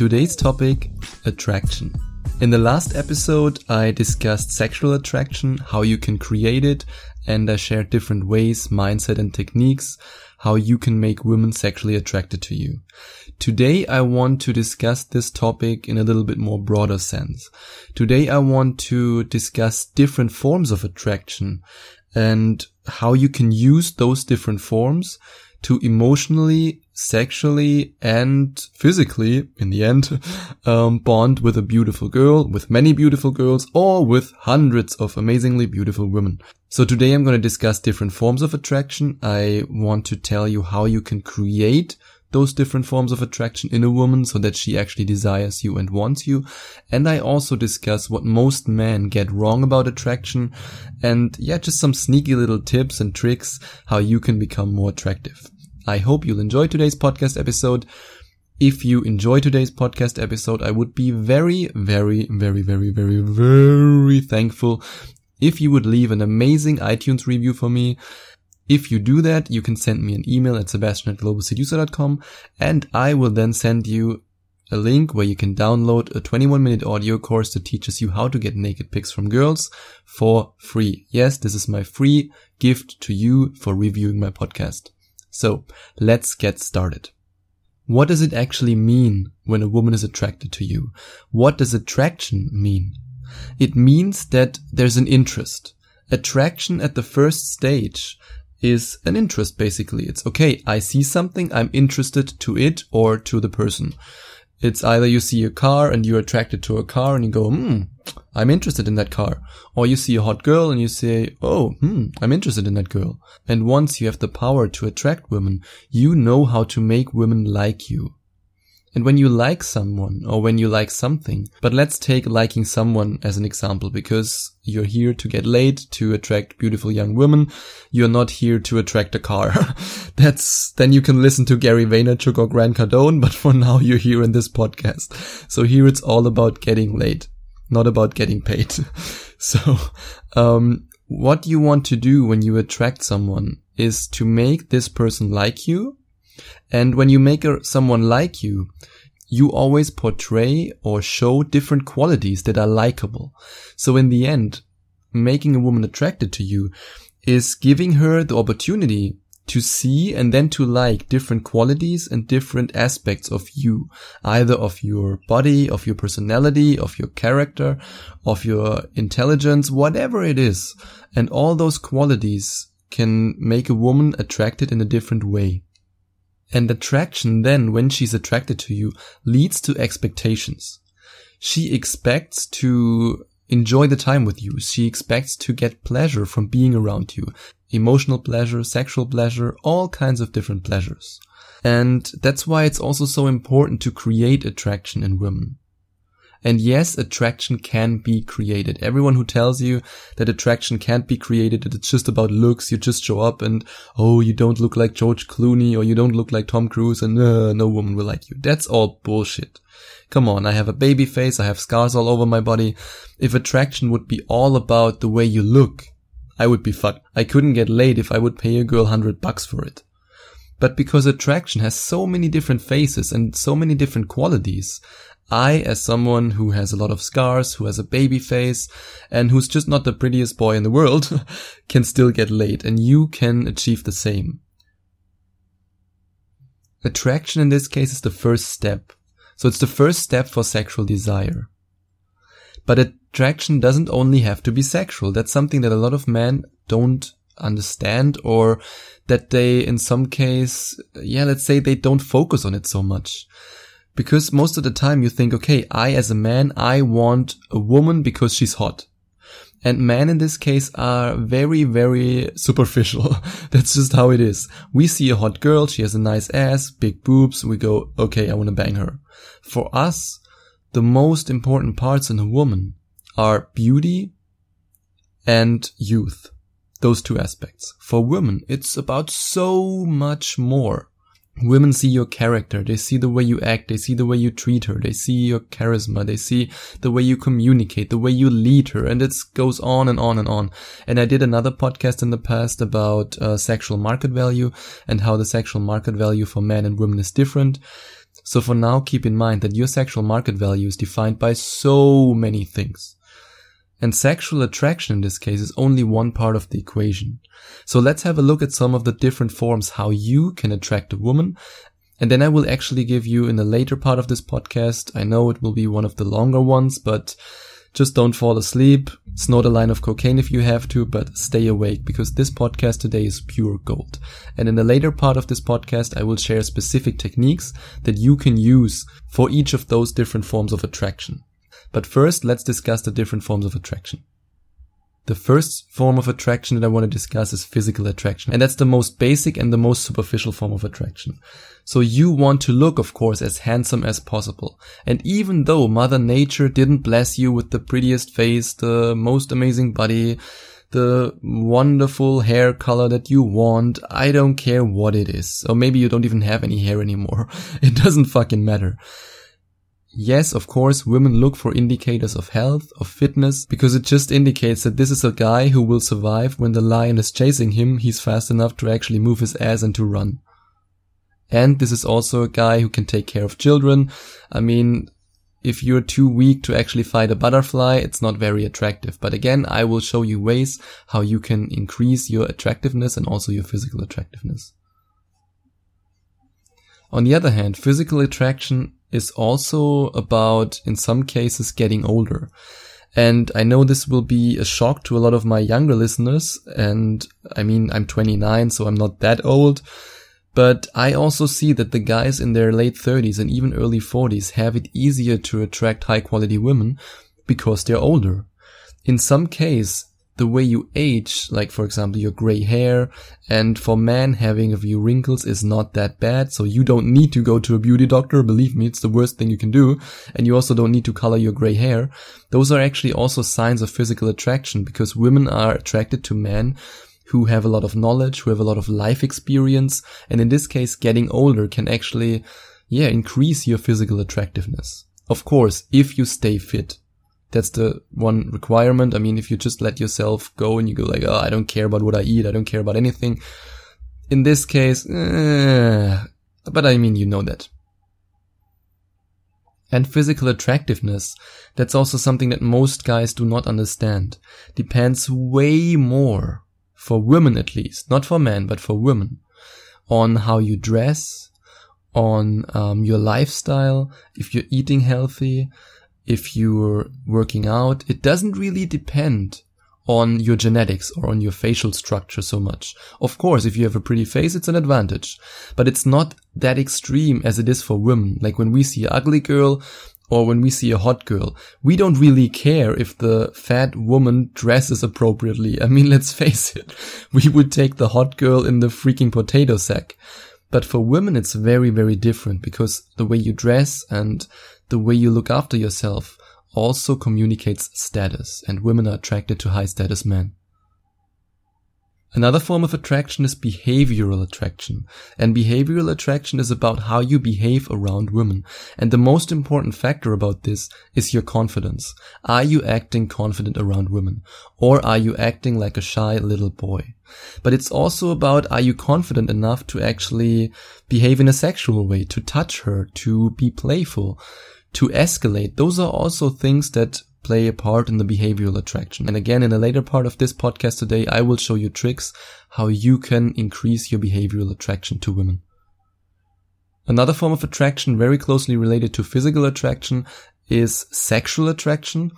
Today's topic attraction. In the last episode, I discussed sexual attraction, how you can create it, and I shared different ways, mindset, and techniques how you can make women sexually attracted to you. Today, I want to discuss this topic in a little bit more broader sense. Today, I want to discuss different forms of attraction and how you can use those different forms to emotionally, sexually, and physically, in the end, um, bond with a beautiful girl, with many beautiful girls, or with hundreds of amazingly beautiful women. So today I'm going to discuss different forms of attraction. I want to tell you how you can create those different forms of attraction in a woman so that she actually desires you and wants you. And I also discuss what most men get wrong about attraction and yeah, just some sneaky little tips and tricks how you can become more attractive. I hope you'll enjoy today's podcast episode. If you enjoy today's podcast episode, I would be very, very, very, very, very, very thankful if you would leave an amazing iTunes review for me. If you do that, you can send me an email at sebastian at globalseducer.com and I will then send you a link where you can download a 21 minute audio course that teaches you how to get naked pics from girls for free. Yes, this is my free gift to you for reviewing my podcast. So let's get started. What does it actually mean when a woman is attracted to you? What does attraction mean? It means that there's an interest. Attraction at the first stage is an interest basically. It's okay, I see something, I'm interested to it or to the person. It's either you see a car and you're attracted to a car and you go, hmm, I'm interested in that car. Or you see a hot girl and you say, oh, hmm, I'm interested in that girl. And once you have the power to attract women, you know how to make women like you. And when you like someone or when you like something, but let's take liking someone as an example because you're here to get laid, to attract beautiful young women. You're not here to attract a car. That's, then you can listen to Gary Vaynerchuk or Grant Cardone, but for now you're here in this podcast. So here it's all about getting laid, not about getting paid. so, um, what you want to do when you attract someone is to make this person like you and when you make a, someone like you, you always portray or show different qualities that are likable. So in the end, making a woman attracted to you is giving her the opportunity to see and then to like different qualities and different aspects of you, either of your body, of your personality, of your character, of your intelligence, whatever it is. And all those qualities can make a woman attracted in a different way. And attraction then, when she's attracted to you, leads to expectations. She expects to enjoy the time with you. She expects to get pleasure from being around you. Emotional pleasure, sexual pleasure, all kinds of different pleasures. And that's why it's also so important to create attraction in women. And yes, attraction can be created. Everyone who tells you that attraction can't be created, that it's just about looks, you just show up and, oh, you don't look like George Clooney or you don't look like Tom Cruise and uh, no woman will like you. That's all bullshit. Come on, I have a baby face, I have scars all over my body. If attraction would be all about the way you look, I would be fucked. I couldn't get laid if I would pay a girl hundred bucks for it. But because attraction has so many different faces and so many different qualities, I, as someone who has a lot of scars, who has a baby face, and who's just not the prettiest boy in the world, can still get laid, and you can achieve the same. Attraction in this case is the first step. So it's the first step for sexual desire. But attraction doesn't only have to be sexual. That's something that a lot of men don't understand or that they in some case, yeah, let's say they don't focus on it so much. Because most of the time you think, okay, I as a man, I want a woman because she's hot. And men in this case are very, very superficial. That's just how it is. We see a hot girl, she has a nice ass, big boobs, we go, okay, I want to bang her. For us, the most important parts in a woman are beauty and youth. Those two aspects. For women, it's about so much more. Women see your character, they see the way you act, they see the way you treat her, they see your charisma, they see the way you communicate, the way you lead her, and it goes on and on and on. And I did another podcast in the past about uh, sexual market value and how the sexual market value for men and women is different. So for now, keep in mind that your sexual market value is defined by so many things. And sexual attraction in this case is only one part of the equation. So let's have a look at some of the different forms how you can attract a woman. And then I will actually give you in a later part of this podcast. I know it will be one of the longer ones, but just don't fall asleep. Snort a line of cocaine if you have to, but stay awake because this podcast today is pure gold. And in the later part of this podcast, I will share specific techniques that you can use for each of those different forms of attraction. But first, let's discuss the different forms of attraction. The first form of attraction that I want to discuss is physical attraction. And that's the most basic and the most superficial form of attraction. So you want to look, of course, as handsome as possible. And even though Mother Nature didn't bless you with the prettiest face, the most amazing body, the wonderful hair color that you want, I don't care what it is. Or maybe you don't even have any hair anymore. It doesn't fucking matter. Yes, of course, women look for indicators of health, of fitness, because it just indicates that this is a guy who will survive when the lion is chasing him, he's fast enough to actually move his ass and to run. And this is also a guy who can take care of children. I mean, if you're too weak to actually fight a butterfly, it's not very attractive. But again, I will show you ways how you can increase your attractiveness and also your physical attractiveness. On the other hand, physical attraction is also about, in some cases, getting older. And I know this will be a shock to a lot of my younger listeners. And I mean, I'm 29, so I'm not that old. But I also see that the guys in their late 30s and even early 40s have it easier to attract high quality women because they're older. In some case, the way you age, like for example your gray hair, and for men having a few wrinkles is not that bad, so you don't need to go to a beauty doctor, believe me, it's the worst thing you can do, and you also don't need to color your gray hair. Those are actually also signs of physical attraction because women are attracted to men who have a lot of knowledge, who have a lot of life experience, and in this case getting older can actually, yeah, increase your physical attractiveness. Of course, if you stay fit. That's the one requirement. I mean, if you just let yourself go and you go like, oh, I don't care about what I eat. I don't care about anything. In this case, eh, but I mean, you know that. And physical attractiveness, that's also something that most guys do not understand. Depends way more, for women at least, not for men, but for women, on how you dress, on um, your lifestyle, if you're eating healthy, if you're working out, it doesn't really depend on your genetics or on your facial structure so much. Of course, if you have a pretty face, it's an advantage, but it's not that extreme as it is for women. Like when we see an ugly girl or when we see a hot girl, we don't really care if the fat woman dresses appropriately. I mean, let's face it. We would take the hot girl in the freaking potato sack. But for women, it's very, very different because the way you dress and the way you look after yourself also communicates status, and women are attracted to high status men. Another form of attraction is behavioral attraction. And behavioral attraction is about how you behave around women. And the most important factor about this is your confidence. Are you acting confident around women? Or are you acting like a shy little boy? But it's also about are you confident enough to actually behave in a sexual way, to touch her, to be playful, to escalate. Those are also things that play a part in the behavioral attraction. And again, in a later part of this podcast today, I will show you tricks how you can increase your behavioral attraction to women. Another form of attraction very closely related to physical attraction is sexual attraction.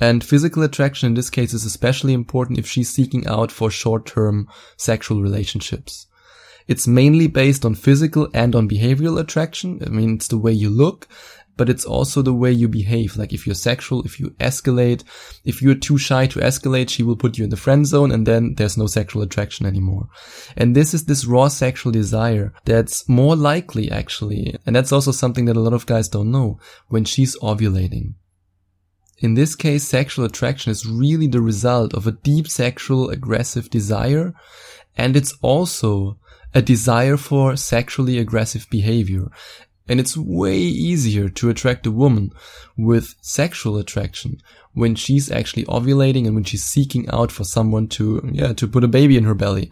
And physical attraction in this case is especially important if she's seeking out for short-term sexual relationships. It's mainly based on physical and on behavioral attraction. I mean, it's the way you look but it's also the way you behave. Like if you're sexual, if you escalate, if you're too shy to escalate, she will put you in the friend zone and then there's no sexual attraction anymore. And this is this raw sexual desire that's more likely actually. And that's also something that a lot of guys don't know when she's ovulating. In this case, sexual attraction is really the result of a deep sexual aggressive desire. And it's also a desire for sexually aggressive behavior. And it's way easier to attract a woman with sexual attraction when she's actually ovulating and when she's seeking out for someone to, yeah, to put a baby in her belly.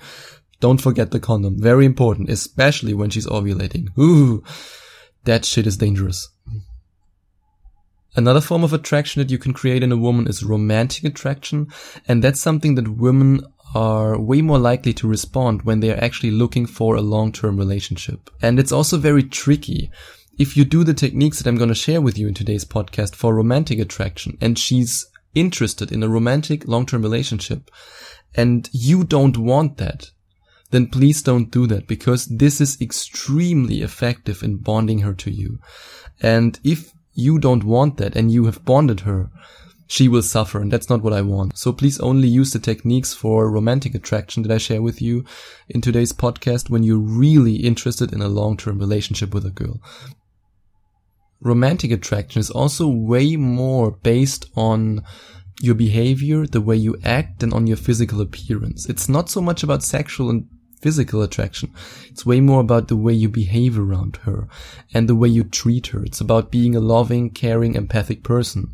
Don't forget the condom. Very important, especially when she's ovulating. Ooh, that shit is dangerous. Another form of attraction that you can create in a woman is romantic attraction. And that's something that women are way more likely to respond when they are actually looking for a long-term relationship. And it's also very tricky. If you do the techniques that I'm going to share with you in today's podcast for romantic attraction and she's interested in a romantic long-term relationship and you don't want that, then please don't do that because this is extremely effective in bonding her to you. And if you don't want that and you have bonded her, she will suffer and that's not what I want. So please only use the techniques for romantic attraction that I share with you in today's podcast when you're really interested in a long-term relationship with a girl. Romantic attraction is also way more based on your behavior, the way you act, and on your physical appearance. It's not so much about sexual and physical attraction. It's way more about the way you behave around her and the way you treat her. It's about being a loving, caring, empathic person.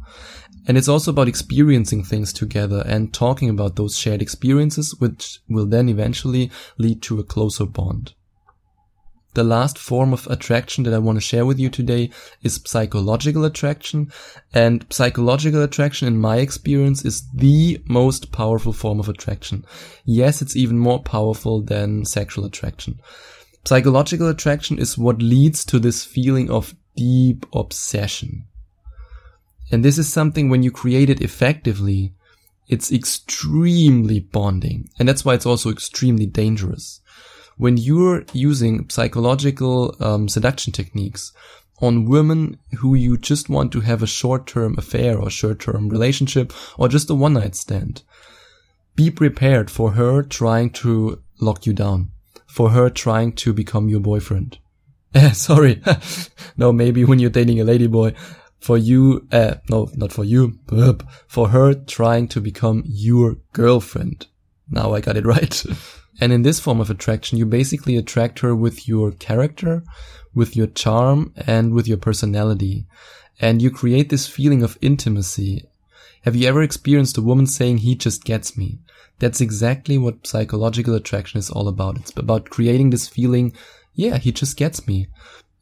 And it's also about experiencing things together and talking about those shared experiences, which will then eventually lead to a closer bond. The last form of attraction that I want to share with you today is psychological attraction. And psychological attraction, in my experience, is the most powerful form of attraction. Yes, it's even more powerful than sexual attraction. Psychological attraction is what leads to this feeling of deep obsession. And this is something when you create it effectively, it's extremely bonding. And that's why it's also extremely dangerous. When you're using psychological um, seduction techniques on women who you just want to have a short-term affair or short-term relationship or just a one-night stand, be prepared for her trying to lock you down, for her trying to become your boyfriend. sorry. no, maybe when you're dating a ladyboy, for you, uh, no, not for you, for her trying to become your girlfriend. Now I got it right. and in this form of attraction, you basically attract her with your character, with your charm, and with your personality. And you create this feeling of intimacy. Have you ever experienced a woman saying, he just gets me? That's exactly what psychological attraction is all about. It's about creating this feeling, yeah, he just gets me.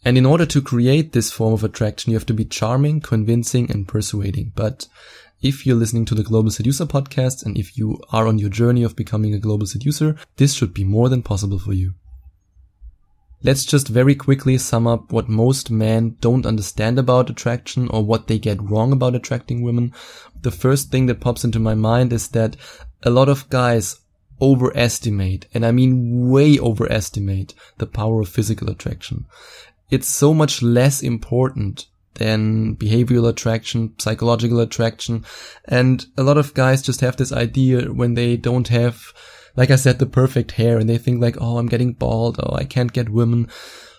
And in order to create this form of attraction, you have to be charming, convincing, and persuading. But if you're listening to the Global Seducer podcast and if you are on your journey of becoming a global seducer, this should be more than possible for you. Let's just very quickly sum up what most men don't understand about attraction or what they get wrong about attracting women. The first thing that pops into my mind is that a lot of guys overestimate, and I mean way overestimate, the power of physical attraction it's so much less important than behavioral attraction, psychological attraction. And a lot of guys just have this idea when they don't have, like I said, the perfect hair and they think like, oh, I'm getting bald. Oh, I can't get women.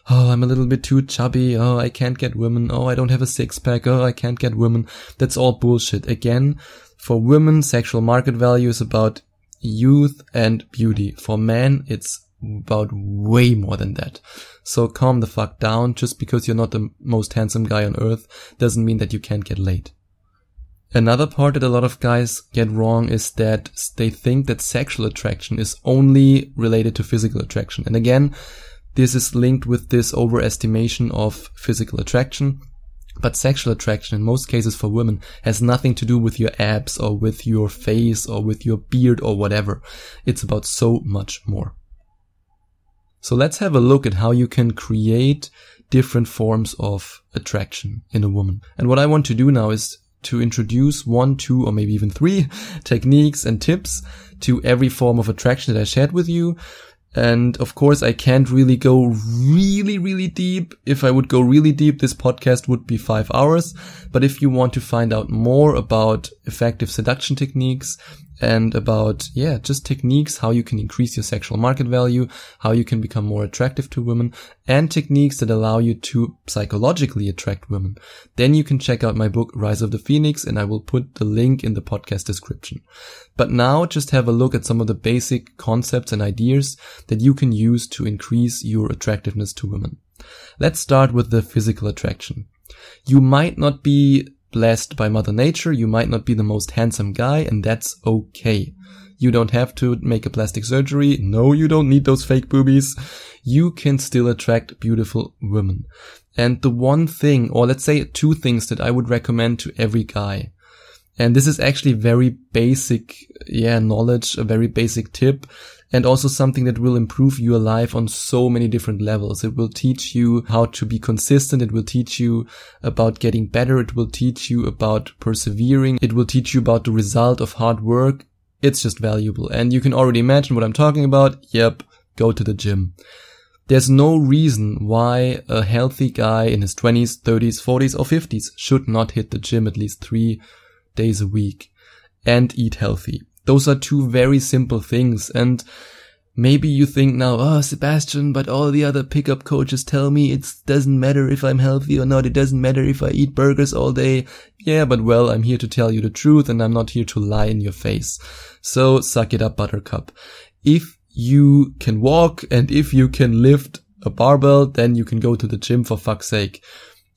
Oh, I'm a little bit too chubby. Oh, I can't get women. Oh, I don't have a six pack. Oh, I can't get women. That's all bullshit. Again, for women, sexual market value is about youth and beauty. For men, it's about way more than that. So calm the fuck down. Just because you're not the most handsome guy on earth doesn't mean that you can't get laid. Another part that a lot of guys get wrong is that they think that sexual attraction is only related to physical attraction. And again, this is linked with this overestimation of physical attraction. But sexual attraction in most cases for women has nothing to do with your abs or with your face or with your beard or whatever. It's about so much more. So let's have a look at how you can create different forms of attraction in a woman. And what I want to do now is to introduce one, two, or maybe even three techniques and tips to every form of attraction that I shared with you. And of course, I can't really go really, really deep. If I would go really deep, this podcast would be five hours. But if you want to find out more about effective seduction techniques and about, yeah, just techniques, how you can increase your sexual market value, how you can become more attractive to women, and techniques that allow you to psychologically attract women, then you can check out my book, Rise of the Phoenix, and I will put the link in the podcast description. But now just have a look at some of the basic concepts and ideas that you can use to increase your attractiveness to women. Let's start with the physical attraction. You might not be blessed by Mother Nature. You might not be the most handsome guy, and that's okay. You don't have to make a plastic surgery. No, you don't need those fake boobies. You can still attract beautiful women. And the one thing, or let's say two things that I would recommend to every guy. And this is actually very basic, yeah, knowledge, a very basic tip and also something that will improve your life on so many different levels. It will teach you how to be consistent. It will teach you about getting better. It will teach you about persevering. It will teach you about the result of hard work. It's just valuable. And you can already imagine what I'm talking about. Yep. Go to the gym. There's no reason why a healthy guy in his 20s, 30s, 40s, or 50s should not hit the gym at least three days a week and eat healthy. Those are two very simple things. And maybe you think now, oh, Sebastian, but all the other pickup coaches tell me it doesn't matter if I'm healthy or not. It doesn't matter if I eat burgers all day. Yeah, but well, I'm here to tell you the truth and I'm not here to lie in your face. So suck it up, buttercup. If you can walk and if you can lift a barbell, then you can go to the gym for fuck's sake.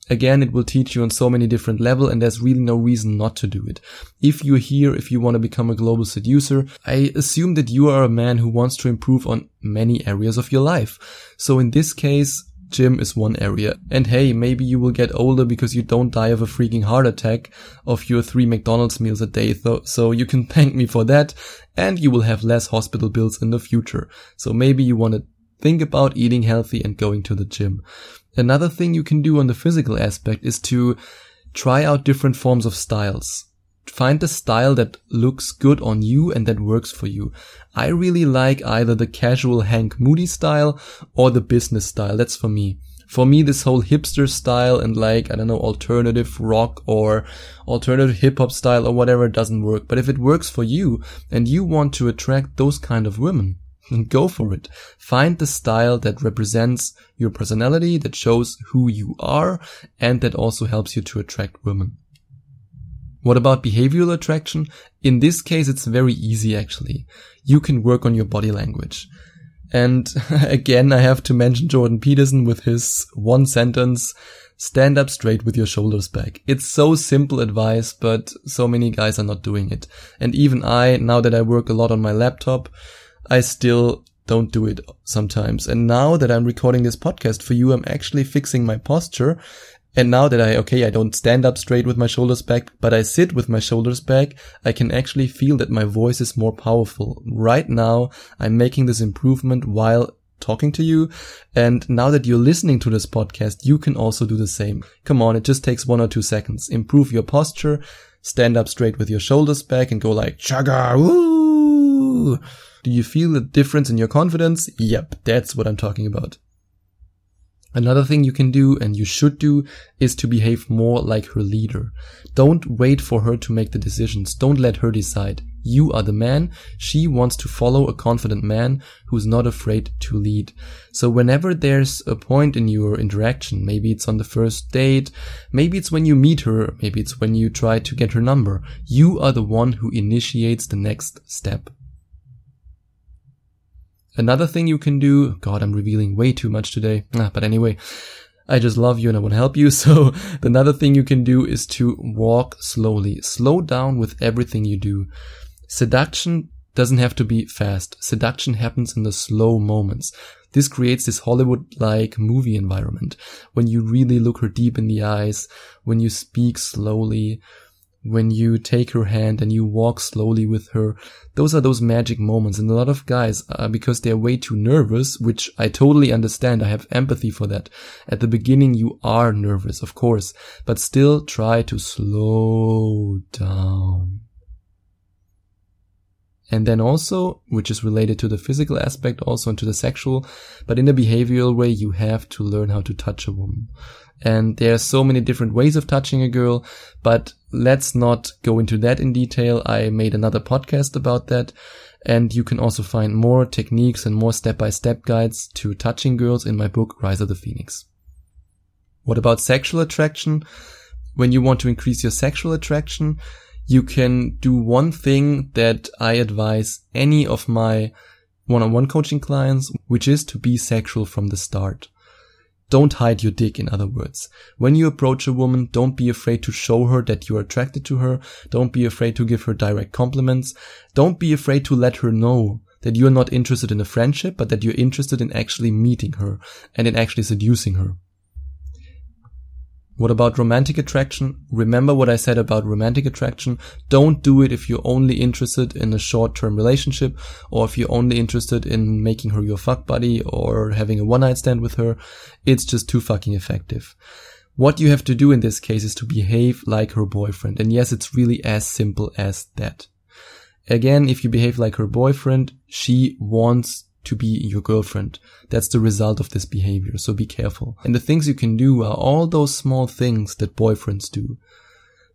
Again, it will teach you on so many different level and there's really no reason not to do it. If you're here, if you want to become a global seducer, I assume that you are a man who wants to improve on many areas of your life. So in this case, gym is one area. And hey, maybe you will get older because you don't die of a freaking heart attack of your three McDonald's meals a day. So you can thank me for that and you will have less hospital bills in the future. So maybe you want to think about eating healthy and going to the gym. Another thing you can do on the physical aspect is to try out different forms of styles. Find the style that looks good on you and that works for you. I really like either the casual Hank Moody style or the business style. That's for me. For me, this whole hipster style and like, I don't know, alternative rock or alternative hip hop style or whatever doesn't work. But if it works for you and you want to attract those kind of women, Go for it. Find the style that represents your personality, that shows who you are, and that also helps you to attract women. What about behavioral attraction? In this case, it's very easy actually. You can work on your body language. And again, I have to mention Jordan Peterson with his one sentence, stand up straight with your shoulders back. It's so simple advice, but so many guys are not doing it. And even I, now that I work a lot on my laptop, I still don't do it sometimes. And now that I'm recording this podcast for you, I'm actually fixing my posture. And now that I, okay, I don't stand up straight with my shoulders back, but I sit with my shoulders back, I can actually feel that my voice is more powerful. Right now, I'm making this improvement while talking to you. And now that you're listening to this podcast, you can also do the same. Come on, it just takes one or two seconds. Improve your posture, stand up straight with your shoulders back and go like, chaga, woo! Do you feel a difference in your confidence? Yep, that's what I'm talking about. Another thing you can do and you should do is to behave more like her leader. Don't wait for her to make the decisions. Don't let her decide. You are the man. She wants to follow a confident man who's not afraid to lead. So whenever there's a point in your interaction, maybe it's on the first date, maybe it's when you meet her, maybe it's when you try to get her number, you are the one who initiates the next step. Another thing you can do, God, I'm revealing way too much today. Ah, but anyway, I just love you and I want to help you. So another thing you can do is to walk slowly. Slow down with everything you do. Seduction doesn't have to be fast. Seduction happens in the slow moments. This creates this Hollywood-like movie environment when you really look her deep in the eyes, when you speak slowly, when you take her hand and you walk slowly with her. Those are those magic moments. And a lot of guys, uh, because they're way too nervous, which I totally understand. I have empathy for that. At the beginning, you are nervous, of course, but still try to slow down. And then also, which is related to the physical aspect also and to the sexual, but in a behavioral way, you have to learn how to touch a woman. And there are so many different ways of touching a girl, but let's not go into that in detail. I made another podcast about that. And you can also find more techniques and more step-by-step guides to touching girls in my book, Rise of the Phoenix. What about sexual attraction? When you want to increase your sexual attraction, you can do one thing that I advise any of my one-on-one coaching clients, which is to be sexual from the start. Don't hide your dick, in other words. When you approach a woman, don't be afraid to show her that you're attracted to her. Don't be afraid to give her direct compliments. Don't be afraid to let her know that you're not interested in a friendship, but that you're interested in actually meeting her and in actually seducing her. What about romantic attraction? Remember what I said about romantic attraction. Don't do it if you're only interested in a short-term relationship or if you're only interested in making her your fuck buddy or having a one-night stand with her. It's just too fucking effective. What you have to do in this case is to behave like her boyfriend. And yes, it's really as simple as that. Again, if you behave like her boyfriend, she wants to be your girlfriend. That's the result of this behavior, so be careful. And the things you can do are all those small things that boyfriends do.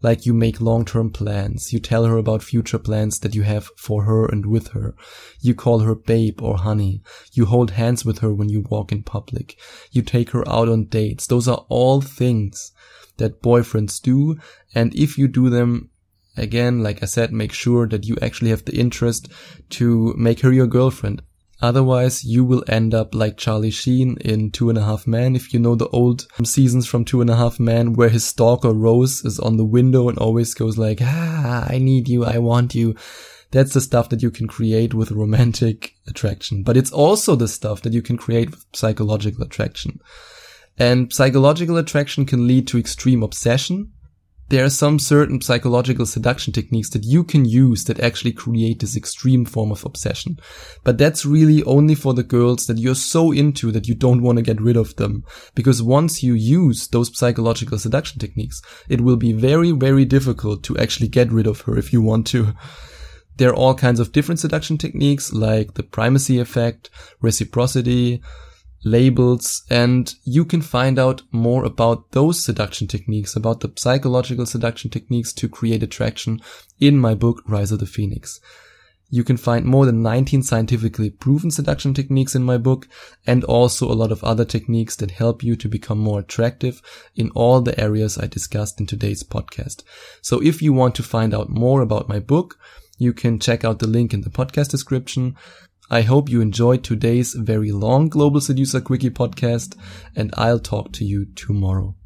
Like you make long-term plans, you tell her about future plans that you have for her and with her. You call her babe or honey. You hold hands with her when you walk in public. You take her out on dates. Those are all things that boyfriends do. And if you do them again, like I said, make sure that you actually have the interest to make her your girlfriend. Otherwise, you will end up like Charlie Sheen in Two and a Half Men. If you know the old seasons from Two and a Half Men, where his stalker Rose is on the window and always goes like, ah, I need you, I want you. That's the stuff that you can create with romantic attraction. But it's also the stuff that you can create with psychological attraction. And psychological attraction can lead to extreme obsession, there are some certain psychological seduction techniques that you can use that actually create this extreme form of obsession. But that's really only for the girls that you're so into that you don't want to get rid of them. Because once you use those psychological seduction techniques, it will be very, very difficult to actually get rid of her if you want to. There are all kinds of different seduction techniques like the primacy effect, reciprocity, labels, and you can find out more about those seduction techniques, about the psychological seduction techniques to create attraction in my book, Rise of the Phoenix. You can find more than 19 scientifically proven seduction techniques in my book and also a lot of other techniques that help you to become more attractive in all the areas I discussed in today's podcast. So if you want to find out more about my book, you can check out the link in the podcast description. I hope you enjoyed today's very long Global Seducer Quickie podcast, and I'll talk to you tomorrow.